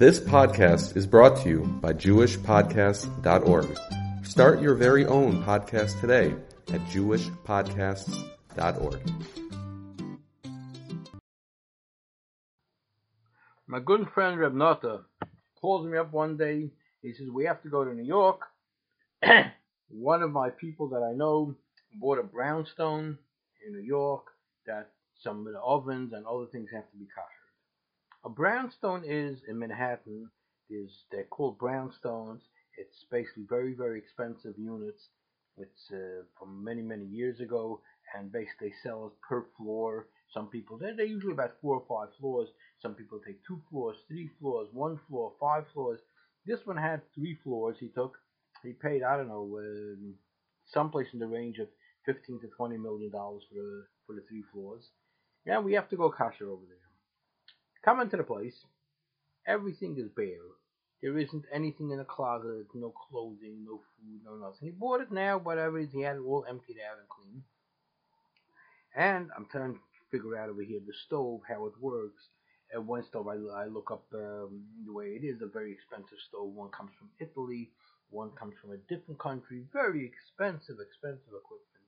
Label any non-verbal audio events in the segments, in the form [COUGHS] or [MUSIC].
This podcast is brought to you by JewishPodcasts.org. Start your very own podcast today at JewishPodcasts.org. My good friend Reb Nata calls me up one day. He says, We have to go to New York. [CLEARS THROAT] one of my people that I know bought a brownstone in New York that some of the ovens and other things have to be kosher. A brownstone is in Manhattan. Is they're called brownstones. It's basically very very expensive units. It's uh, from many many years ago, and basically they sell it per floor. Some people they're, they're usually about four or five floors. Some people take two floors, three floors, one floor, five floors. This one had three floors. He took. He paid I don't know um, someplace in the range of fifteen to twenty million dollars for the for the three floors. Yeah, we have to go kosher over there. Come into the place. Everything is bare. There isn't anything in the closet, no clothing, no food, no nothing. He bought it now, whatever it is, he had it all emptied out and clean. And I'm trying to figure out over here the stove, how it works. At one stove I, I look up um, the way it is, a very expensive stove. One comes from Italy, one comes from a different country. Very expensive, expensive equipment.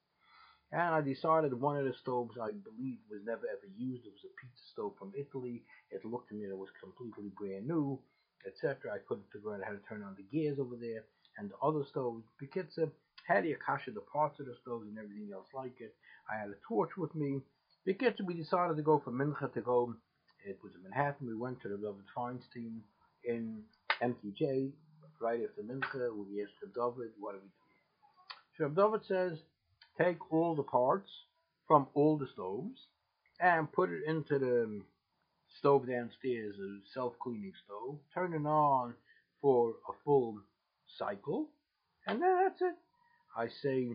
And I decided one of the stoves I believe was never ever used. It was a pizza stove from Italy. It looked to me it was completely brand new, etc. I couldn't figure out how to turn on the gears over there. And the other stove, because uh, had the akasha, the parts of the stove and everything else like it. I had a torch with me. Because we decided to go for Mincha to go. It was in Manhattan. We went to the David Feinstein in MTJ right after Mincha. We asked David, what do we do? So David says, take all the parts from all the stoves and put it into the stove downstairs, a self-cleaning stove, turn it on for a full cycle, and then that's it. I say,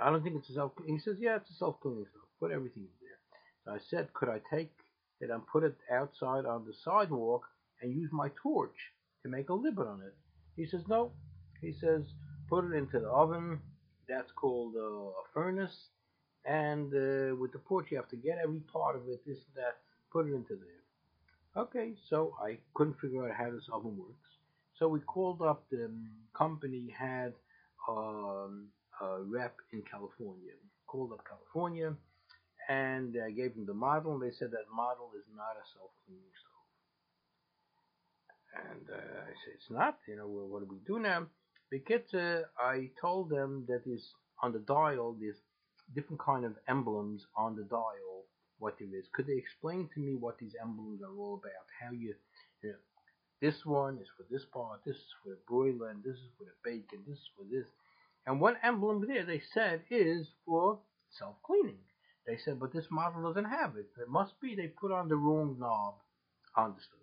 I don't think it's a self. He says, yeah, it's a self-cleaning stove. Put everything in there. So I said, could I take it and put it outside on the sidewalk and use my torch to make a lid on it? He says, no. He says, put it into the oven that's called uh, a furnace. And uh, with the porch, you have to get every part of it, this that, put it into there. Okay, so I couldn't figure out how this oven works. So we called up the um, company had um, a rep in California. Called up California, and I gave them the model, and they said that model is not a self-cleaning stove. And uh, I said, it's not. You know, well, what do we do now? Because I told them that is on the dial, there's different kind of emblems on the dial, what there is. Could they explain to me what these emblems are all about? How you, you know, this one is for this part, this is for the broiler, and this is for the bacon, this is for this. And one emblem there, they said, is for self-cleaning. They said, but this model doesn't have it. It must be they put on the wrong knob on the stove.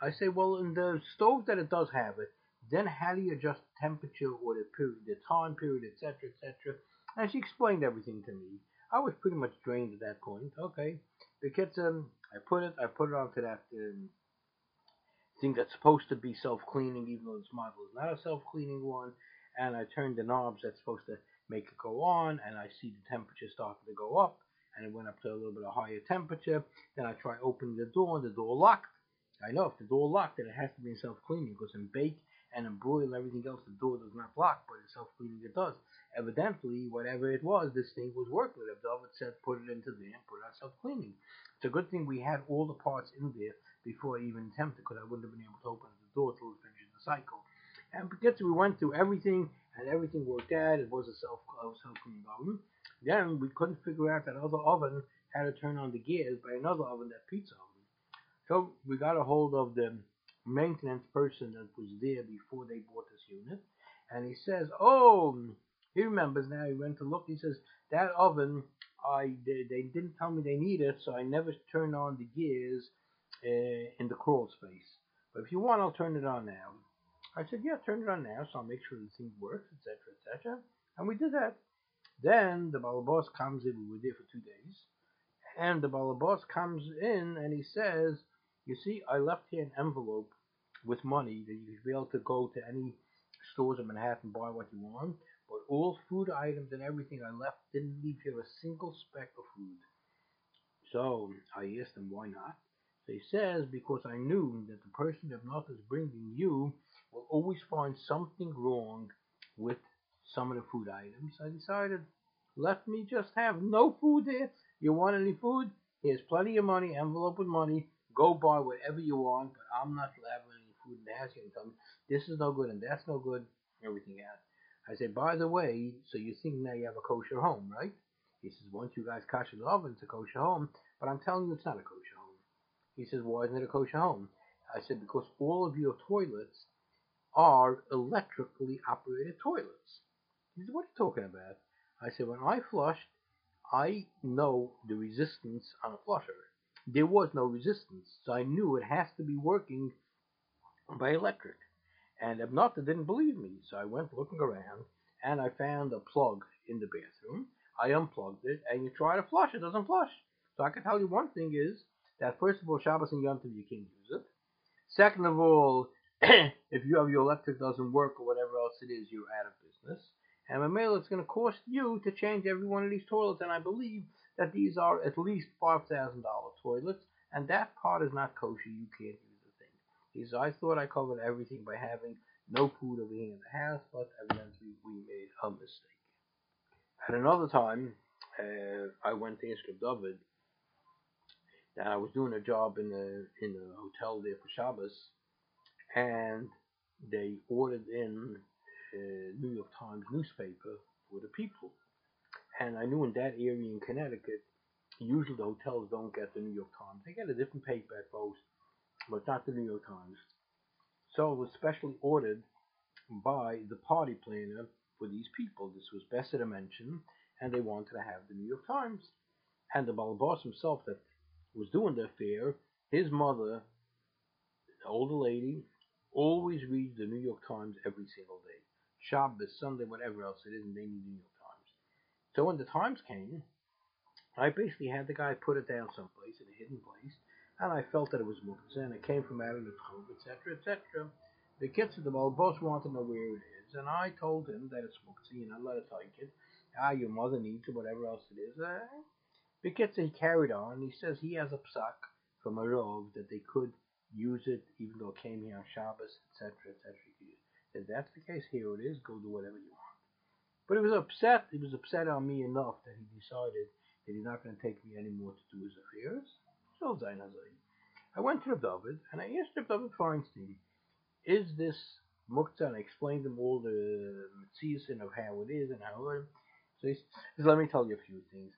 I say, well, in the stove that it does have it, then how do you adjust the temperature or the period, the time period, etc., etc. And she explained everything to me. I was pretty much drained at that point. Okay, the kitchen. I put it, I put it onto that um, thing that's supposed to be self-cleaning, even though this model is not a self-cleaning one. And I turned the knobs that's supposed to make it go on, and I see the temperature starting to go up, and it went up to a little bit of higher temperature. Then I try opening the door, and the door locked. I know if the door locked, then it has to be self-cleaning because in bake and embroil everything else, the door does not lock, but the self-cleaning it does. Evidently, whatever it was, this thing was working with. David said, put it into there and put it on self-cleaning. It's a good thing we had all the parts in there before I even attempted, because I wouldn't have been able to open the door till it finishes the cycle. And because we went through everything, and everything worked out, it was a self uh, self-cleaning oven. Then we couldn't figure out that other oven how to turn on the gears by another oven, that pizza oven. So we got a hold of the maintenance person that was there before they bought this unit, and he says, "Oh, he remembers now. He went to look. He says that oven, I they, they didn't tell me they need it, so I never turned on the gears uh, in the crawl space. But if you want, I'll turn it on now." I said, "Yeah, turn it on now, so I'll make sure the thing works, etc., etc." And we did that. Then the balabos comes in. We were there for two days, and the balabos comes in and he says, "You see, I left here an envelope with money that you should be able to go to any stores in Manhattan buy what you want. But all food items and everything I left didn't leave here a single speck of food. So I asked him why not. So he says, because I knew that the person that not is bringing you will always find something wrong with some of the food items. I decided, let me just have no food there. You want any food? Here's plenty of money, envelope with money. Go buy whatever you want, but I'm not having food in the house. You can tell me this is no good and that's no good. Everything else. I said, by the way, so you think now you have a kosher home, right? He says, once you guys kosher the oven, it's a kosher home. But I'm telling you, it's not a kosher home. He says, why isn't it a kosher home? I said, because all of your toilets are electrically operated toilets. He said, what are you talking about? I said, when I flushed, I know the resistance on a flusher. There was no resistance, so I knew it has to be working by electric. And Reb Nata didn't believe me, so I went looking around and I found a plug in the bathroom. I unplugged it, and you try to flush, it doesn't flush. So I can tell you one thing is that first of all, Shabbos and Yom Tov you can't use it. Second of all, [CLEARS THROAT] if you have your electric doesn't work or whatever else it is, you're out of business. And Mamela, it's going to cost you to change every one of these toilets, and I believe that these are at least five thousand dollar toilets, and that part is not kosher. You can't use. He I thought I covered everything by having no food over here in the house, but evidently we made a mistake. At another time, uh, I went to Israel David, and I was doing a job in a in a hotel there for Shabbos, and they ordered in a New York Times newspaper for the people. And I knew in that area in Connecticut, usually the hotels don't get the New York Times. They get a different paper at most, but not the New York Times. So it was specially ordered by the party planner for these people. This was Besser mention, and they wanted to have the New York Times. And the Balabas himself that was doing the affair, his mother, the older lady, always reads the New York Times every single day. Shabbos, Sunday, whatever else it is, and they need the New York Times. So when the Times came, I basically had the guy put it down someplace in a hidden place, and I felt that it was Muktzah, and it came from out of Tchov, etc., etc. The kids at the boss wanted to know where it is, and I told him that it's Muktzah, you know, let it take it. Ah, your mother needs it, whatever else it is. Uh, the kids, he carried on. He says he has a psak from a rov that they could use it even though it came here on Shabbos, etc., etc. If that's the case, here it is. Go do whatever you want. But he was upset. He was upset on me enough that he decided that he's not going to take me anymore to do his affairs. I went to the David and I asked Reb David Feinstein, is this muktzah? And I explained to him all the mitzvahs of how it is and how it is. So he says, let me tell you a few things.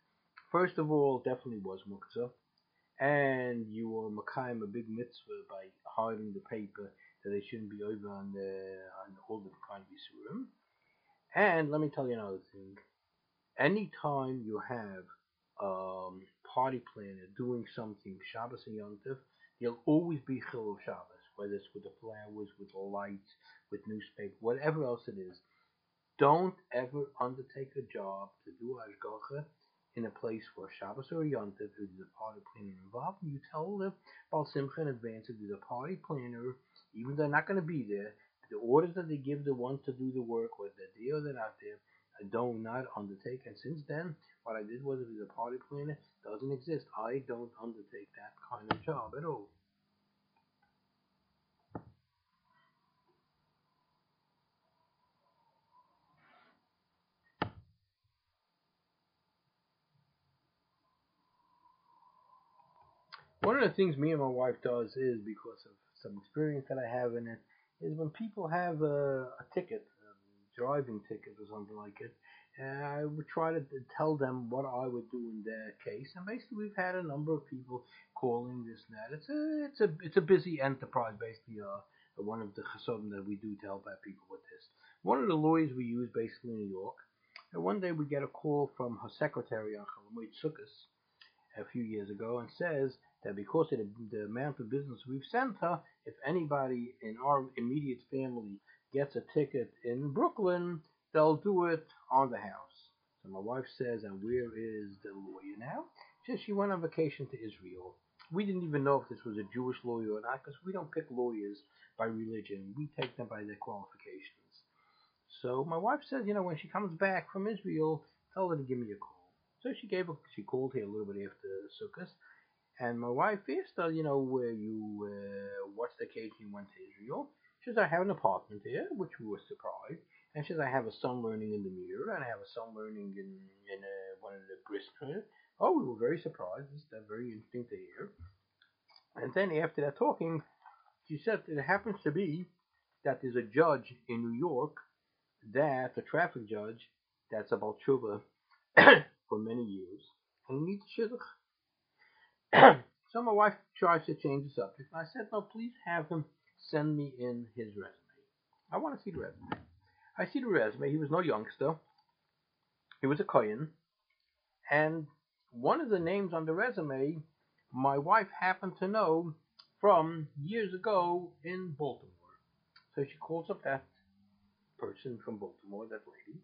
First of all, definitely was muktzah. And you were makayim a big mitzvah by hiding the paper that they shouldn't be over on the on all the kind of Yisurim. And let me tell you another thing. Anytime you have um, party planner doing something Shabbos and Yom Tov, there'll always be Chillul Shabbos, whether it's with the flowers, with the lights, with newspaper, whatever else it is. Don't ever undertake a job to do hashgacha in a place where Shabbos or Yom Tov is a party planner involved. You tell the Baal Simcha in advance that there's a party planner even though they're not going to be there, the orders that they give the ones to do the work, whether they're there or they're not there, I don't not undertake. And since then, what I did was, it's a party planner, doesn't exist. I don't undertake that kind of job at all. One of the things me and my wife does is because of some experience that I have in it is when people have a, a ticket, driving ticket or something like it, I would try to tell them what I would do in their case. And basically, we've had a number of people calling this and that. It's a it's a it's a busy enterprise, basically. Uh, one of the chasodim that we do to help out people with this. One of the lawyers we use, basically in New York. And one day we get a call from her secretary on Chol Hamoed a few years ago and says that because of the, the amount of business we've sent her, if anybody in our immediate family gets a ticket in Brooklyn, they'll do it on the house. So my wife says, and where is the lawyer now? She says she went on vacation to Israel. We didn't even know if this was a Jewish lawyer or not because we don't pick lawyers by religion. We take them by their qualifications. So my wife says, you know, when she comes back from Israel, tell her to give me a call. So she gave a, she called here a little bit after Sukkot, And my wife asked her, you know, where you, uh, what's the occasion you went to Israel? She says, I have an apartment here, which we were surprised. And she says, I have a son learning in the Mir, and I have a son learning in, in uh, one of the brisk. Oh, we were very surprised. That's very interesting to hear. And then after that talking, she said it happens to be that there's a judge in New York that, a traffic judge, that's about tshuva [COUGHS] for many years, and he needs shidduch. [COUGHS] so my wife tries to change the subject, and I said, no, please have him send me in his resume. I want to see the resume. I see the resume. He was no youngster. He was a Kohen. And one of the names on the resume, my wife happened to know from years ago in Baltimore. So she calls up that person from Baltimore, that lady.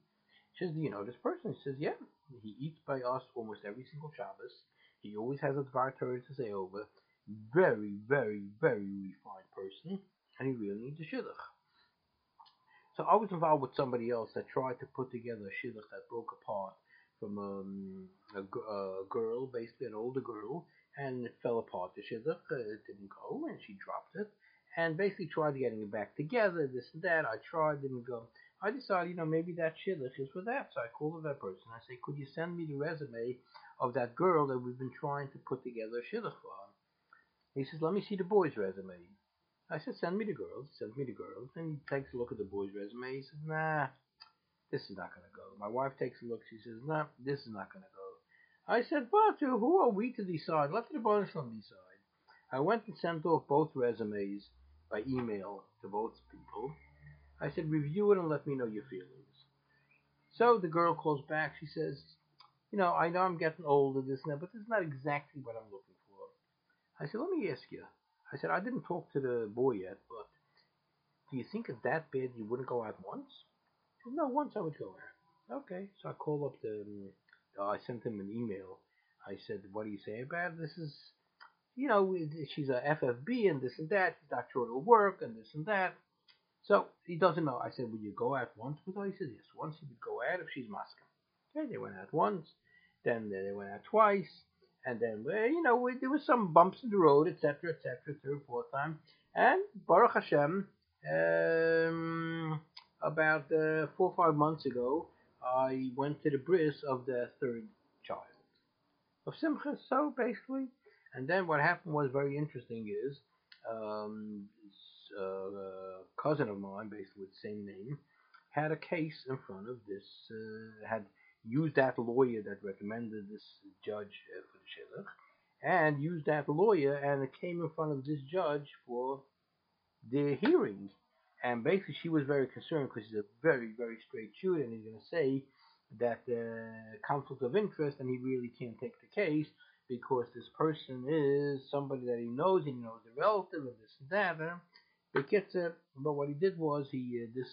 She says, Do you know this person? He says, Yeah. He eats by us almost every single Shabbos. He always has a Dvar to say over. Very, very, very refined person. And he really needs a Shidduch. So I was involved with somebody else that tried to put together a Shidduch that broke apart from um, a, a, girl, basically an older girl, and it fell apart. The Shidduch uh, didn't go, and she dropped it and basically tried getting it back together, this and that. I tried, didn't go. I decided, you know, maybe that shidduch is for that. So I called that person. I say, could you send me the resume of that girl that we've been trying to put together a shidduch for? He says, let me see the boy's resume. I said, send me the girls. He sends me the girls. And he takes a look at the boy's resume. He says, nah, this is not going to go. My wife takes a look. She says, nah, this is not going to go. I said, but who are we to decide? Let the Rebbeinu decide. I went and sent off both resumes by email to both people. I said, review it and let me know your feelings. So the girl calls back. She says, you know, I know I'm getting older, this and that, but this is not exactly what I'm looking. I said, let me ask you. I said, I didn't talk to the boy yet, but do you think it's that bad you wouldn't go out once? She said, no, once I would go out. Okay, so I called up the, uh, I sent him an email. I said, what do you say about? This is you know, she's a FFB and this and that. She's not sure it'll work and this and that. So he doesn't know. I said, Will you go out once with her? He said, Yes, once he would go out if she's Moscow. Okay, they went out once, then they went out twice, and then, you know, there was some bumps in the road, etc., etc., third, fourth time. And Baruch Hashem, um, about uh, four or five months ago, I went to the bris of the third child of Simcha. So basically, and then what happened was very interesting is um, this, uh, cousin of mine, basically with the same name, had a case in front of this, uh, had used that lawyer that recommended this judge uh, for the shidduch, and used that lawyer, and it came in front of this judge for the hearing. And basically, she was very concerned because he's a very, very straight shooter, and he's going to say that uh, conflict of interest, and he really can't take the case because this person is somebody that he knows, he knows the relative and this and that. And it gets it. But what he did was he uh, this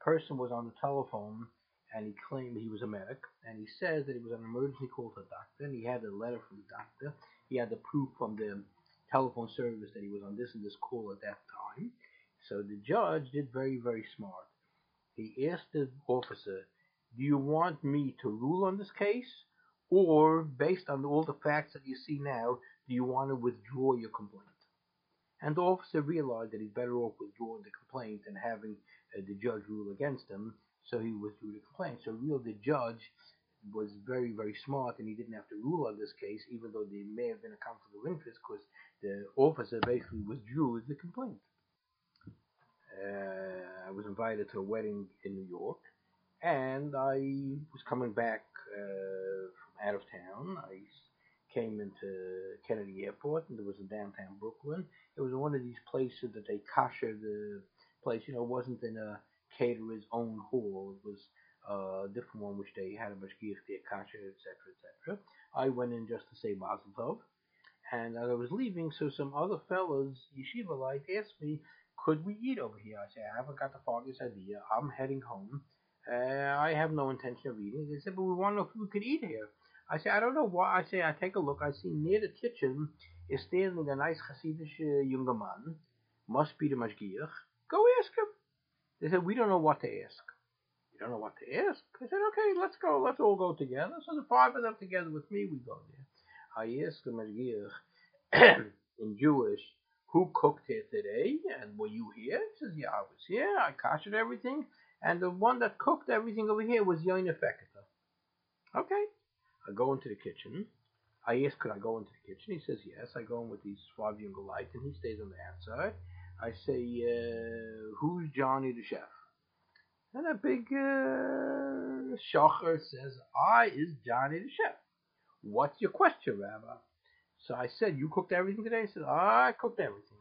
person was on the telephone and he claimed he was a medic and he says that he was on an emergency call to a doctor and he had a letter from the doctor. He had the proof from the telephone service that he was on this and this call at that time. So the judge did very, very smart. He asked the officer, Do you want me to rule on this case? Or, based on all the facts that you see now, do you want to withdraw your complaint? And the officer realized that he's better off withdrawing the complaint than having uh, the judge rule against him, so he withdrew the complaint. So, real, the judge was very, very smart, and he didn't have to rule on this case, even though there may have been a conflict of interest, because the officer basically withdrew the complaint. Uh, I was invited to a wedding in New York, and I was coming back uh, out of town. I came into Kennedy Airport, and there was in downtown Brooklyn. It was one of these places that they kosher the place. You know, it wasn't in a caterer's own hall. It was uh, a different one, which they had a mashgiach there, kosher, etc., etc. I went in just to say Mazel Tov. And as I was leaving, so some other fellows, yeshiva like, asked me, could we eat over here? I said, I haven't got the foggiest idea. I'm heading home. Uh, I have no intention of eating. They said, but we want to know if we could eat here. I say, I don't know why. I say, I take a look. I see near the kitchen is standing a nice Hasidic younger man. Must be the Mashgiach. Go ask him. They said, we don't know what to ask. You don't know what to ask? I said, okay, let's go. Let's all go together. So the five of them together with me, we go there. I asked the Mashgiach, in Jewish, who cooked here today? And were you here? He says, yeah, I was here. I kashered everything. And the one that cooked everything over here was Yoina Fekete. Okay. I go into the kitchen. I ask, could I go into the kitchen? He says, yes. I go in with these five younger lights, and he stays on the outside. I say, uh, who's Johnny the chef? And a big uh, shocher says, I is Johnny the chef. What's your question, Rabbi? So I said, you cooked everything today? He said, I cooked everything.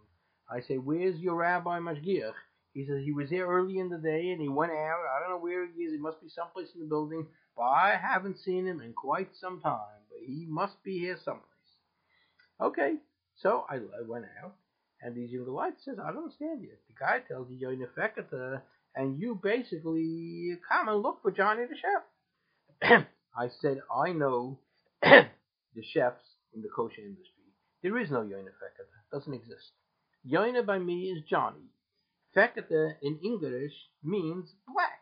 I say, where's your Rabbi Mashgiach? He says, he was here early in the day and he went out. I don't know where he is. He must be someplace in the building. But I haven't seen him in quite some time. But he must be here someplace. Okay. So I went out. And these lights says, I don't understand you. The guy tells you you're in Fekata, uh, and you basically come and look for Johnny the chef. [CLEARS THROAT] I said, I know [CLEARS THROAT] the chefs in the kosher industry. There is no Yoina Fekete. doesn't exist. Yoina by me is Johnny. Fekete in English means black.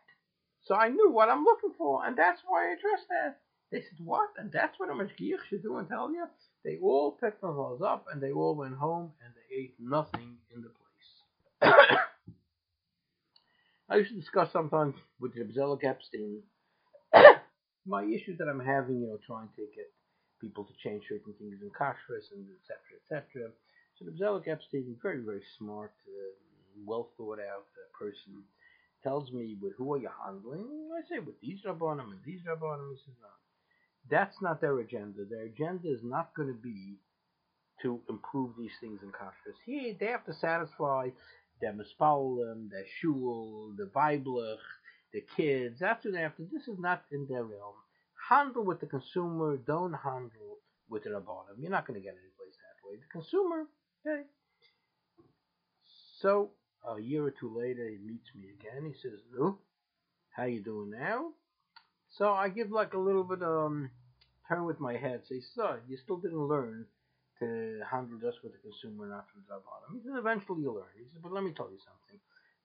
So I knew what I'm looking for, and that's why I addressed that. They said, what? And that's what a mashgiach should do and tell you? They all picked themselves up, and they all went home, and they ate nothing in the place. [COUGHS] I used to discuss sometimes with Reb Epstein [COUGHS] my issue that I'm having, you know, trying to get people to change certain things in kashrus and etc. etc. So Reb Epstein, very very smart, uh, well thought out uh, person, tells me, "With who are you handling?" I say, "With these rabbanim and these rabbanim." He says, "No, that's not their agenda. Their agenda is not going to be to improve these things in kashrus. Here, they have to satisfy their mispallelim, their shul, the Bible, the kids. That's what they have to. This is not in their realm. Handle with the consumer. Don't handle with the rabbanim. You're not going to get any place that way. The consumer, okay. So a year or two later, he meets me again. He says, "No, how you doing now?" So I give like a little bit um turn with my head, say, "Son, you still didn't learn to handle just with the consumer, not from the bottom." He says, "Eventually you'll learn." He says, "But let me tell you something.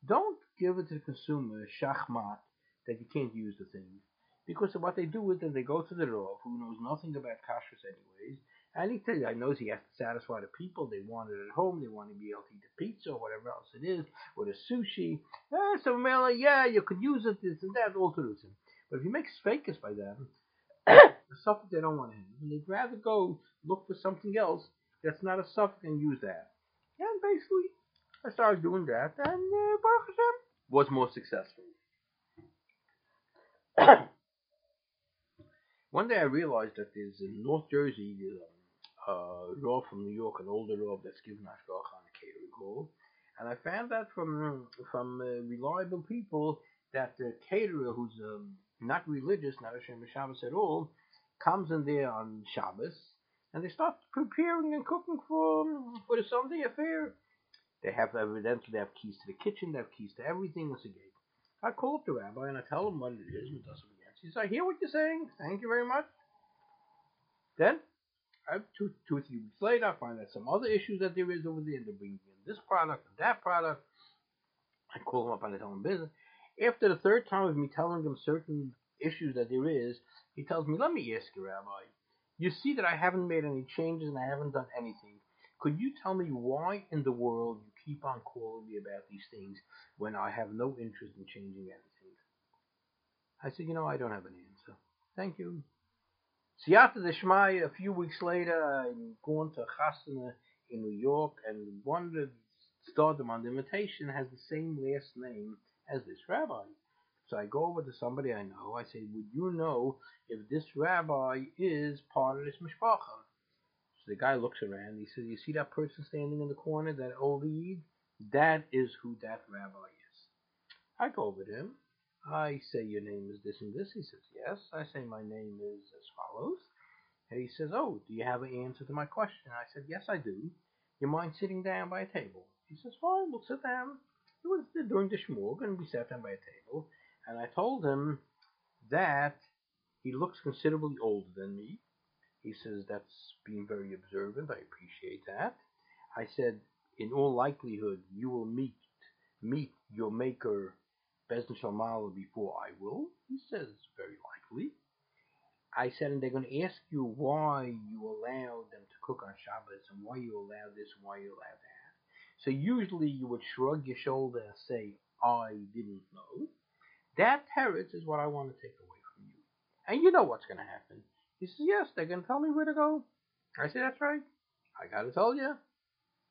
Don't give it to the consumer shachmat that you can't use the thing." Because what they do is that they go to the Rav, who knows nothing about kashrus anyways, and he tells you, I knows he has to satisfy the people. They want it at home. They want to be able to eat the pizza or whatever else it is, or the sushi. Eh, so Mela, yeah, you could use it, this and that, all to lose him. But if you make fakers by them, [COUGHS] the suffix they don't want to have, and they'd rather go look for something else that's not a suffix and use that. And basically, I started doing that, and uh, Baruch Hashem was more successful. [COUGHS] One day I realized that there's in North Jersey, there's uh, Rav from New York, an older Rav that's given Ashgach on a catering call. And I found out from from uh, reliable people that the caterer who's um, not religious, not Hashem Shabbos at all, comes in there on Shabbos and they start preparing and cooking for for the Sunday affair. They have evidently they have keys to the kitchen, they have keys to everything. It's a gate. I call up the rabbi and I tell him what it is. and doesn't He says, "I hear what you're saying. Thank you very much." Then two, two, three weeks later, I find out some other issues that there is over there. They're bringing in this product and that product. I call them up and I tell them business. After the third time of me telling him certain issues that there is, he tells me, let me ask you, Rabbi. You see that I haven't made any changes and I haven't done anything. Could you tell me why in the world you keep on calling me about these things when I have no interest in changing anything? I said, you know, I don't have an answer. Thank you. Siyata Deshmai, a few weeks later, I'm going to Chasana in New York, and one of the stardom on the invitation has the same last name as this rabbi. So I go over to somebody I know. I say, Would you know if this rabbi is part of this mishpacha? So the guy looks around. He says, You see that person standing in the corner, that old? That is who that rabbi is. I go over to him. I say your name is this and this. He says, yes. I say my name is as follows. And he says, oh, do you have an answer to my question? I said, yes, I do. You mind sitting down by a table? He says, fine, we'll sit down. It was during the shmug, and we sat down by a table. And I told him that he looks considerably older than me. He says, that's being very observant. I appreciate that. I said, in all likelihood, you will meet meet your maker Shalmala before I will? He says, very likely. I said, and they're going to ask you why you allow them to cook on Shabbos and why you allow this and why you allow that. So usually you would shrug your shoulder and say, I didn't know. That teretz is what I want to take away from you. And you know what's going to happen. He says, yes, they're going to tell me where to go. I say, that's right. I got to tell you.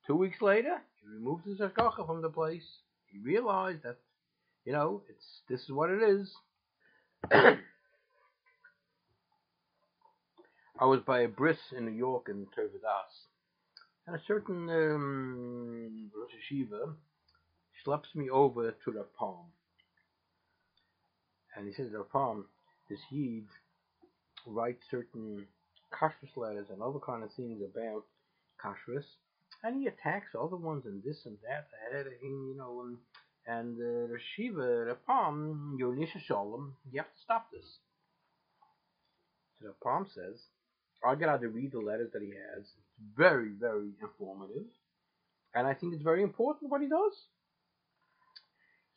Two weeks later, he removed his hashgacha from the place. He realized that, you know, it's this is what it is. [COUGHS] I was by a bris in New York in Tervadas, a certain um, Rosh Yeshiva schleps me over to the palm. And he says, the palm, this Yid writes certain kashrus letters and other kind of things about kashrus, and he attacks other ones and this and that, you know, and, and uh, the Shiva, the palm, Yonisha Shalom, you have to stop this. So the palm says, I get out to read the letters that he has. Very, very informative. And I think it's very important what he does.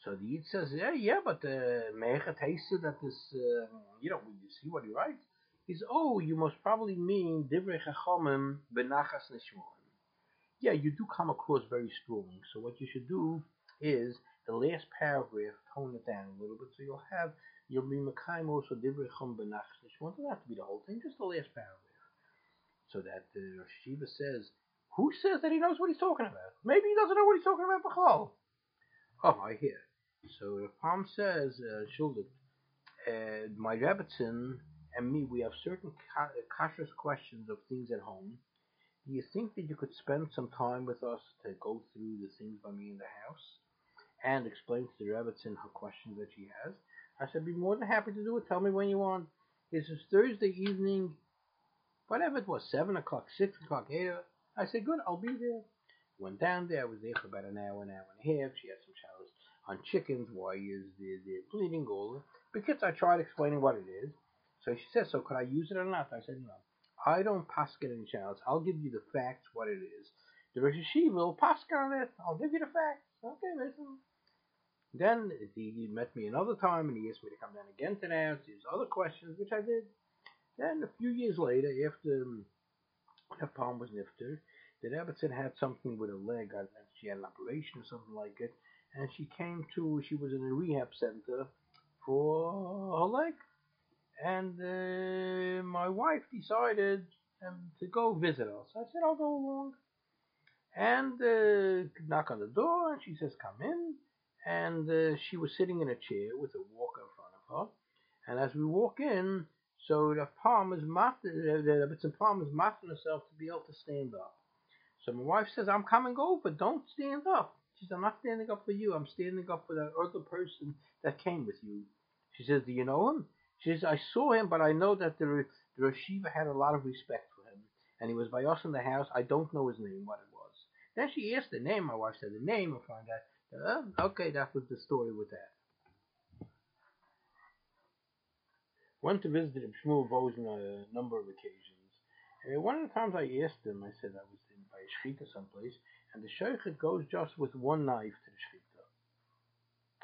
So the Yid says, yeah, yeah, but uh, Mechat uh, that this, uh, you know, when you see what he writes. He's, oh, you must probably mean Divrei Chachamim benachas nishmorim. Yeah, you do come across very strong. So what you should do is the last paragraph, tone it down a little bit, so you'll have, you'll be Mekayim also Divrei Chachamim benachas nishmorim. Doesn't have to be the whole thing, just the last paragraph. So that the uh, Shiva says, who says that he knows what he's talking about? Maybe he doesn't know what he's talking about, Bechal. Oh, I hear. So the Palm says, uh, Shuldik, uh, my Rebbitzin and me, we have certain cautious questions of things at home. Do you think that you could spend some time with us to go through the things by me in the house and explain to the Rebbitzin her questions that she has? I said, be more than happy to do it. Tell me when you want. Is Thursday evening whatever it was, 7 o'clock, 6 o'clock, 8 o'clock. I said, good, I'll be there. Went down there, I was there for about an hour, an hour and a half. She had some showers on chickens, why is the, the bleeding gold. Because I tried explaining what it is. So she said, so could I use it or not? I said, no. I don't pass it in showers. I'll give you the facts, what it is. The Rosh Yeshiva will pass on it. I'll give you the facts. Okay, listen. Then he met me another time and he asked me to come down again to answer his other questions, which I did. Then a few years later, after um, her palm was nifted, that Rebbitzin had something with her leg. I she had an operation or something like it, and she came to. She was in a rehab center for her leg, and uh, my wife decided um, to go visit us. I said I'll go along, and uh, knock on the door, and she says come in, and uh, she was sitting in a chair with a walker in front of her, and as we walk in so the palm is the it's a palm is mapping herself to be able to stand up. So my wife says, I'm coming over, don't stand up. She says, I'm not standing up for you, I'm standing up for that other person that came with you. She says, Do you know him? She says, I saw him, but I know that the, the Rashiva had a lot of respect for him. And he was by us in the house. I don't know his name, what it was. Then she asked the name. My wife said the name and found out, uh, okay, that was the story with that. Went to visit the Shmuel Voz on a number of occasions. And one of the times I asked him, I said I was in by a shechita someplace, and the sheikh goes just with one knife to the shechita.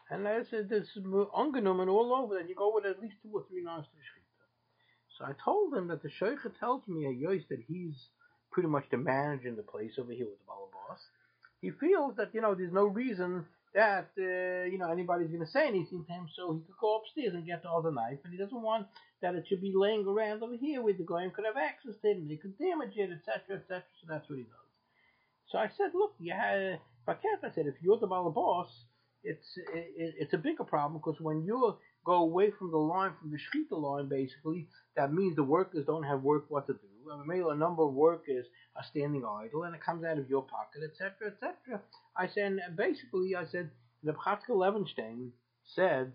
And I said, "This is ungenommen all over that you go with at least two or three knives to the shechita." So I told him that the sheikh tells me a yois that he's pretty much the manager in the place over here with the boss. He feels that you know there's no reason that uh, you know anybody's going to say anything to him, so he could go upstairs and get all the other knife, and he doesn't want that it should be laying around over here where the guy could have access to it, and they could damage it, etc., etc. So that's what he does. So I said, look, you have, I said, if you're the boss, it's it, it's a bigger problem because when you go away from the line, from the shechita line, basically, that means the workers don't have work what to do. I mean, a number of workers are standing idle, and it comes out of your pocket, etc., etc. I said, basically, I said, the Chatzkel Levenstein said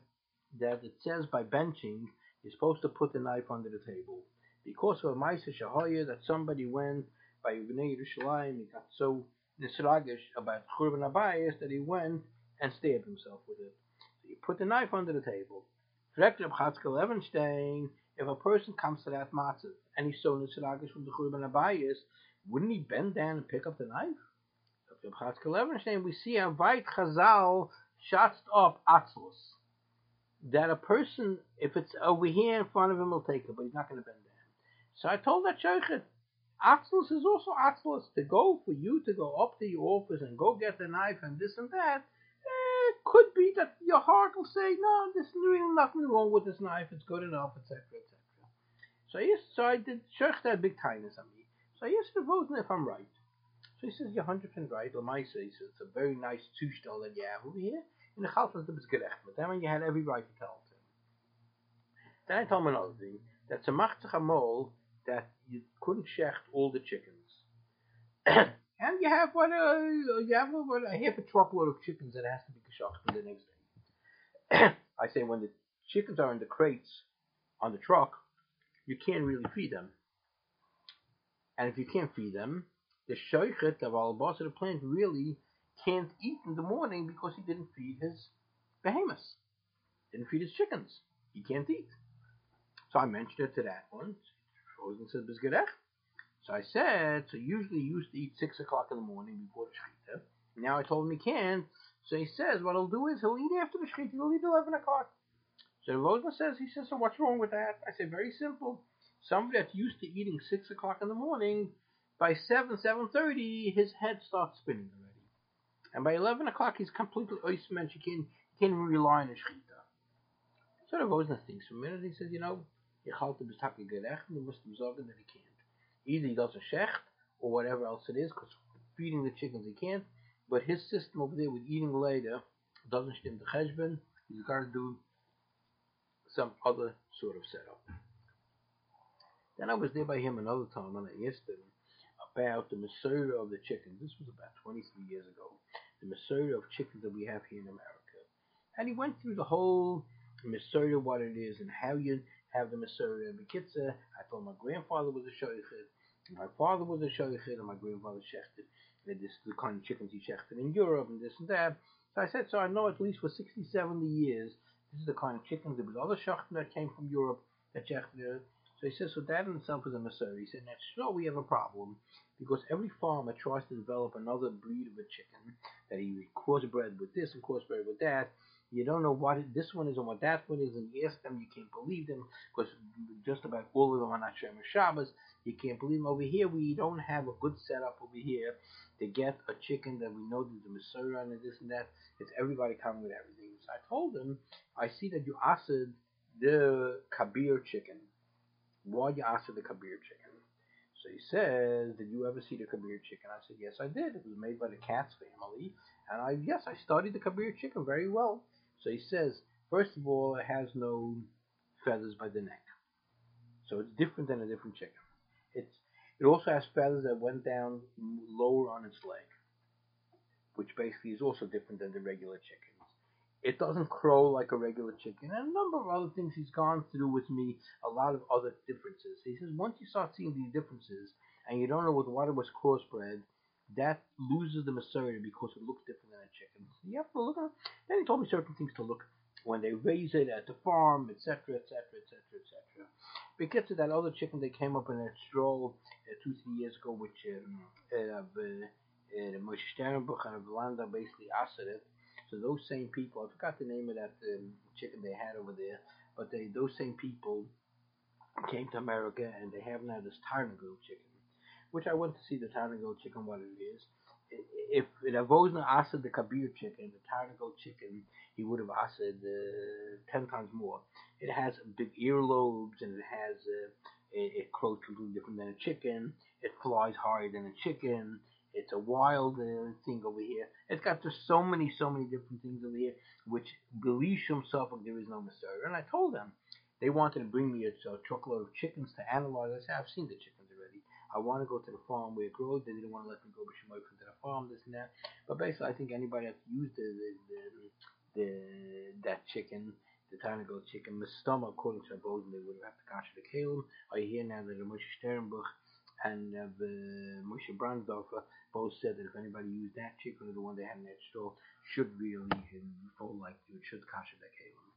that it says by benching, you're supposed to put the knife under the table. Because of a Maisa Shahaya that somebody went by Yvnei Yerushalayim, he got so nisragish about Churban Habayis that he went and stabbed himself with it. So you put the knife under the table. Reb Chatzkel Levenstein, if a person comes to that matzah and he's so nisragish from the Churban Habayis, wouldn't he bend down and pick up the knife? Reb Chatzkel Levenstein, we see a white Chazal shatzt up Atzlus. that a person, if it's over here in front of him, will take it, but he's not going to bend down. So I told that shaykhit, Atzlus is also Atzlus to go for you to go up to your office and go get the knife and this and that. It could be that your heart will say, no, there's really nothing wrong with this knife. It's good enough, etc., etc. So I so I did Sheikh that big kindness on me. So I used to vote if I'm right. So he says, you're 100% right. He says, it's a very nice two-stall that you have over here. In the Chalfas, it was gerecht. But then you had every right to tell him. Then I told him another thing. That's a machtach mole that you couldn't shecht all the chickens. [COUGHS] and you have what uh, you have what a half a truckload of chickens that has to be geshacht for the next day. [COUGHS] I say when the chickens are in the crates on the truck, you can't really feed them. And if you can't feed them, the shoichet boss of the plant really can't eat in the morning because he didn't feed his behemoths, didn't feed his chickens. He can't eat. So I mentioned it to that one. Rosen said. So I said, so usually he used to eat 6 o'clock in the morning before the Shechita. Now I told him he can't. So he says, what he'll do is he'll eat after the Shechita. He'll eat 11 o'clock. So Rosen says, he says, so what's wrong with that? I say, very simple. Somebody that's used to eating 6 o'clock in the morning, by 7, 7.30, his head starts spinning already. And by 11 o'clock, he's completely oismensch. He can't, he can't rely on the Shechita. So the Rosen thinks for a minute. He says, you know, je halte bis takke gerecht, and must sagen that he can't. Either he does a shecht, or whatever else it is, because feeding the chickens he can't, but his system over there with eating later doesn't stem the cheshbon, he's got to do some other sort of setup. Then I was there by him another time, and I asked him about the Masura of the chickens. This was about 23 years ago. The Masura of chickens that we have here in America. And he went through the whole Masura, what it is, and how you have the Masura and Bekitza. I told my grandfather was a shoychid, my father was a shoychid, and my grandfather shechted. And this is the kind of chickens he shechted in Europe and this and that. So I said, so I know at least for 60, 70 years, this is the kind of chickens. There was other shechten that came from Europe that shechted. So he says, so that in itself is a Masura. He said, that's sure we have a problem because every farmer tries to develop another breed of a chicken that he crossbred with this and crossbred with that you don't know what this one is and what that one is, and you ask them, you can't believe them because just about all of them are not Shomer Shabbos. You can't believe them. Over here, we don't have a good setup over here to get a chicken that we know there's a Messiah and this and that. It's everybody coming with everything. So I told him, I see that you asked the Kabir chicken. You asked the Kabir chicken? So he says, Did you ever see the Kabir chicken? I said, Yes, I did. It was made by the Katz family. And I, yes, I studied the Kabir chicken very well. So he says, first of all, it has no feathers by the neck. So it's different than a different chicken. It's it also has feathers that went down lower on its leg, which basically is also different than the regular chickens. It doesn't crow like a regular chicken, and a number of other things he's gone through with me, a lot of other differences. He says once you start seeing these differences, and you don't know what, what it was crossbred, that loses the maturity because it looks different than a chicken. You have to look at. Then he told me certain things to look when they raise it at the farm, etc., etc., etc., etc. But get to that other chicken that came up in that stroll uh, two, three years ago, which um, uh, uh, Moshe Sternbuch and Landau basically asked it. So those same people, I forgot the name of that um, chicken they had over there, but they those same people came to America and they have now this Tarnagil chicken which I went to see the Tarnago chicken, what it is. If it wasn't asked the Kabir chicken, the Tarnago chicken, he would have asked uh, ten times more. It has big earlobes and it has uh, it, it crows completely different than a chicken. It flies higher than a chicken. It's a wild uh, thing over here. It's got just so many, so many different things over here, which believes himself like there is no mystery. And I told them they wanted to bring me a, a truckload of chickens to analyze. I said, I've seen the chickens already. I want to go to the farm where it grows. They didn't want to let me go away from the farm, this and that. But basically, I think anybody that's used the, the, the, the that chicken, the tiny goat chicken, Mistama, according to Bozen, they would have to catch the Kalim. I hear now that the Moshe Sternbuch and uh, the Moshe Brandsdorfer both said that if anybody used that chicken or the one they had in that store, should really fall like it should kasha the Kalim.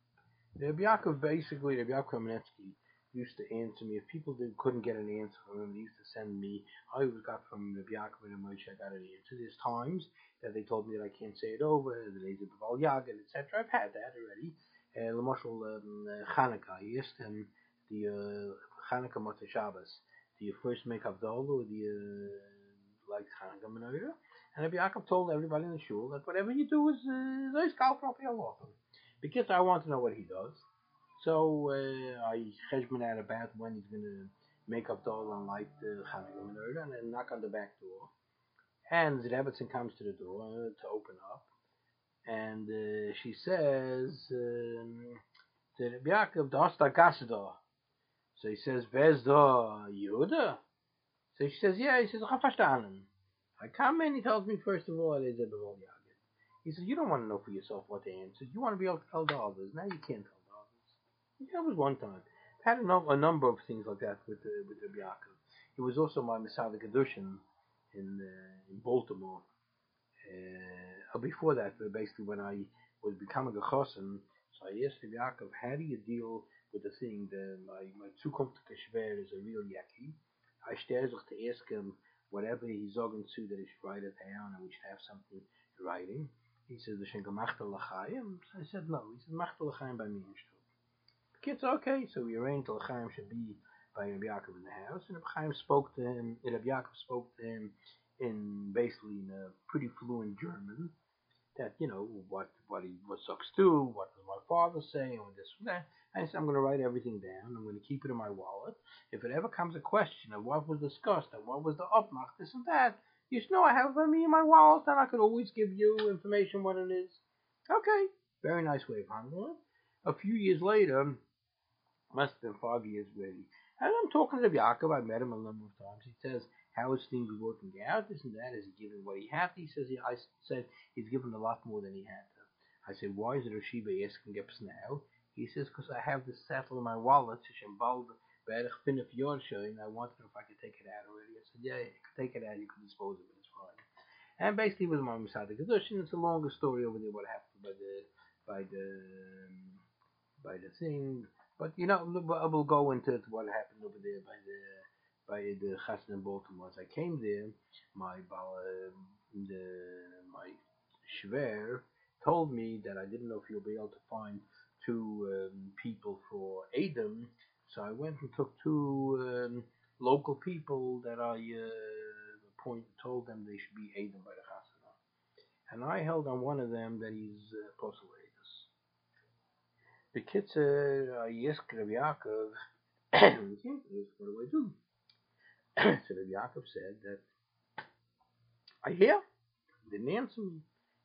The Yaakov basically, the Yaakov Kamenetsky, used to answer me. If people did, couldn't get an answer from him, they used to send me. I always got from the Yaakov and Moshe, I got an answer. There's times that they told me that I can't say it over, the days of Baal Yaga, etc. I've had that already. uh, Lamoshel um, uh, Chanukah. He asked him, you, uh, Motzei Shabbos, you first make Havdalah or do you uh, like Chanukah Menorah? And Rabbi Yaakov told everybody in the shul that whatever you do is uh, is uh, Because I want to know what he does. So uh, I cheshbon out about when he's going to make Havdalah and light the Chanukah Menorah and then knock on the back door. And Rebbetzin comes to the door uh, to open up and uh, she says um, to Yaakov, "Das da Gasda." So he says, "Where's the Yehuda?" So she says, "Yeah." He says, "I verstanden." I come in. He tells me first of all, "Is He says, "You don't want to know for yourself what the answer is. You want to be able to tell the others. Now you can't tell the others." That was one time. I had a, no, a number of things like that with uh, with Rabbi Yaakov. He was also my Masada Kedushin in uh, in Baltimore. Uh, before that, basically when I was becoming a chosen, so I asked Rabbi Yaakov, how do you deal with the thing that my, my zukünftige Schwer is a real yaki? I stelle sich to ask him whatever he's sagen to that he should write it down and we should have something in writing. He says, the Shenka Machta L'chaim. I said, no. He said, Machta L'chaim by me The kid's okay. So we arranged L'chaim should be by Rabbi Yaakov in the house. And Rabbi Chaim spoke to him, Rabbi Yaakov spoke to him in basically in a pretty fluent German. That you know what what he what sucks to, what does my father say, and this and that. I said I'm going to write everything down. I'm going to keep it in my wallet. If it ever comes a question of what was discussed and what was the upmark, this and that, you know I have me in my wallet, and I could always give you information what it is. Okay, very nice way of handling it. A few years later, must have been five years maybe, and I'm talking to Yaakov. I met him a number of times. He says, how is things working out? This and that. Is he giving what he had? He says, I said, he's given a lot more than he had. to. I said, why is it Rashiba asking us now? He says, because I have this settle in my wallet, and I wanted if I could take it out already. I said, yeah, you can take it out, you can dispose of it, it's fine. And basically with my Masada Kedushin, oh, it's a longer story over there, what happened by the, by the, by the thing. But, you know, we'll go into what happened over there by the, by the Chassan in Baltimore. As I came there, my uh, the my told me that I didn't know if you'll be able to find two um, people for Adam. So I went and took two um, local people that I uh, point, told them they should be Adam by the Chasana. And I held on one of them that he's uh, Apostle Adus. The kid said, Yes, Rabbi Yaakov, what do I do? [COUGHS] so the Yaakov said that I hear, didn't answer me.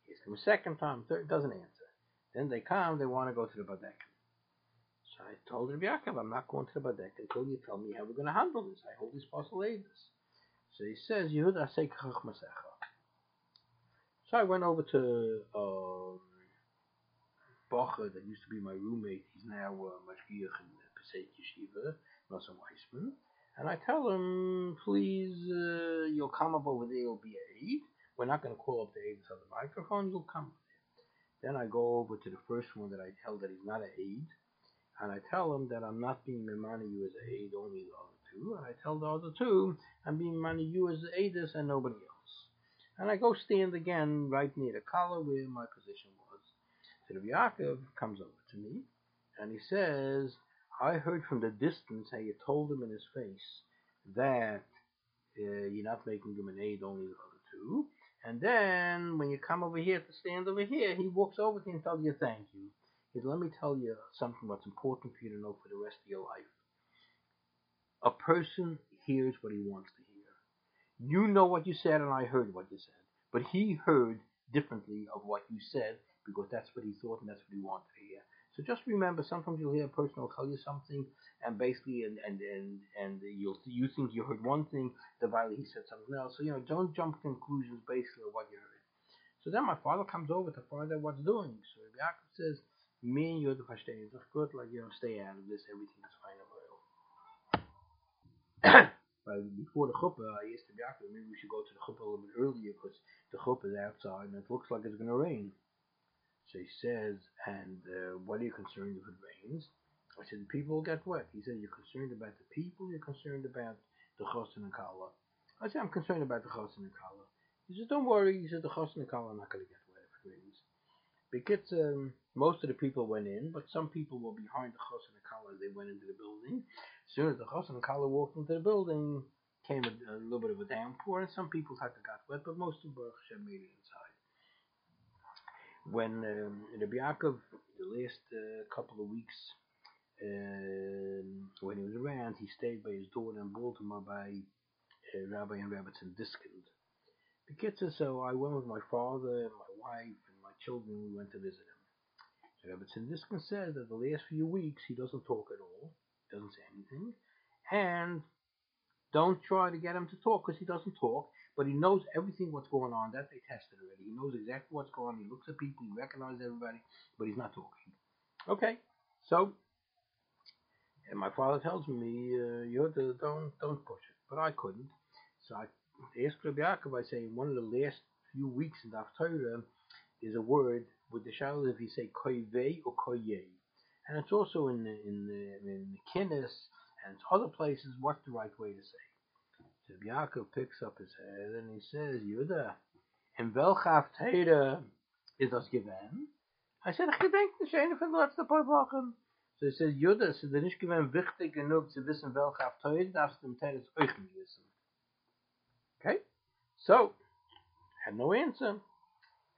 He's come a second time, third, doesn't answer. Then they come, they want to go to the Badek. So I told Rabbi Yaakov, I'm not going to the Badek until you tell me how we're going to handle this. I hold this possible this. So he says, Yehuda say Masecha. So I went over to um, Bacher, that used to be my roommate. He's now uh, Mashgiach in Pesach Yeshiva, Nasa Weissman. And I tell him, please, uh, you'll come up over there, you'll be a aid. We're not going to call up the aides on the microphone, you'll come Then I go over to the first one that I tell that he's not an aid. And I tell him that I'm not being Mimani you as an aid, only the other two. And I tell the other two, I'm being Mimani you as an aidus and nobody else. And I go stand again right near the collar where my position was. So the Yaakov comes over to me and he says, I heard from the distance how you told him in his face that uh, you're not making him an aid, only the other two. And then when you come over here to stand over here, he walks over to you and tells you thank you. He said, let me tell you something that's important for you to know for the rest of your life. A person hears what he wants to hear. You know what you said, and I heard what you said. But he heard differently of what you said because that's what he thought and that's what he wanted to hear. So just remember, sometimes you'll hear a person will tell you something, and basically, and and and and you'll you think you heard one thing, the he said something else. So you know, don't jump to conclusions based on what you heard. So then my father comes over to find out what's doing. So Yaakov says, "Me and you the verstehen sich good, like you know, stay out of this. Everything is fine over [COUGHS] But before the chuppah, I asked the Yaakov, maybe we should go to the chuppah a little bit earlier because the chuppah is outside and it looks like it's going to rain. So he says, and uh, what are you concerned if it rains? I said, the people will get wet. He said, you're concerned about the people, you're concerned about the chosin and kala. I said, I'm concerned about the chosin and kala. He said, don't worry. He said, the chosin and kala are not going to get wet if it rains. Because um, most of the people went in, but some people were behind the Chos and Kala as they went into the building. As soon as the Chos and Kala walked into the building, came a, a, little bit of a downpour, and some people had to got wet, but most of Baruch Hashem made it inside. When um, Rabbi Yaakov, the last uh, couple of weeks, um, when he was around, he stayed by his daughter in Baltimore by uh, Rabbi and Rebbetzin Diskind. Kids so I went with my father, and my wife, and my children. We went to visit him. So Rebbetzin Diskind says that the last few weeks he doesn't talk at all, doesn't say anything, and don't try to get him to talk because he doesn't talk, but he knows everything what's going on. That they tested already. He knows exactly what's going on. He looks at people, he recognizes everybody, but he's not talking. Okay, so and my father tells me, uh, you don't don't push it, but I couldn't. So I asked Rabbi Yaakov. I say one of the last few weeks in the Torah is a word with the shadow if you say koyve or koye, and it's also in the in the in the kinnis and other places. What's the right way to say? So Yaakov picks up his head and he says, Yuda, in welcher Torah is das given? I said, ich gedenk nicht eine von den letzten paar Wochen. So he says, Judah, es ist nicht gewinn wichtig genug zu wissen, welche Aftoid darfst du im Teres euch nicht wissen. Okay? So, had no answer.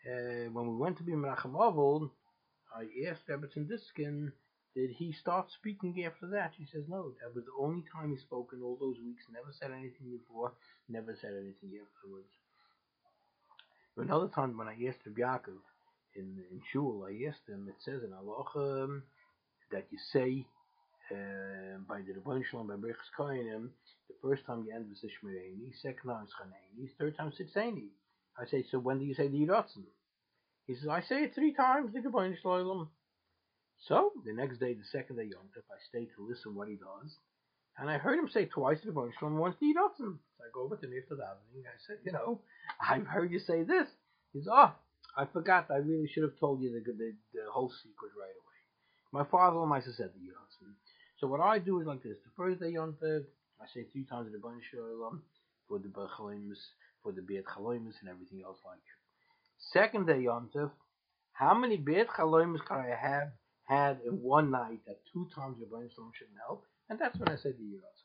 Uh, when we went to be Menachem Avol, I asked Rebbetzin Diskin, did he stop speaking after that? She says, no, that was the only time he spoke in all those weeks. Never said anything before, never said anything afterwards. Another time when I asked Rabbi Yaakov in, in Shul, I asked him, it says in Allah, um, that you say uh, by the Ribono Shel Olam by Birchas Kohanim, the first time you end with Shmireni, second time it's Chaneni, third time Sitzeni. I say, so when do you say the Yehi Ratzon? He says, I say it three times, the Ribono Shel Olam. So, the next day, the second day Yom Tov, I stay to listen what he does. And I heard him say twice the Ribono Shel Olam, once the Yehi Ratzon. So I go over to him after davening. I said, you know, I've heard you say this. He says, oh, I forgot. I really should have told you the, the, the whole secret right away. My father and my sister said the Yontif. So what I do is like this. The first day Yontif, I say three times the bunch Shalom for the Bechalimus, for the Beit Chaloimus and everything else like it. Second day Yontif, how many Beit Chaloimus can I have had in one night that two times your brainstorm shouldn't help? And that's when I said the Yontif.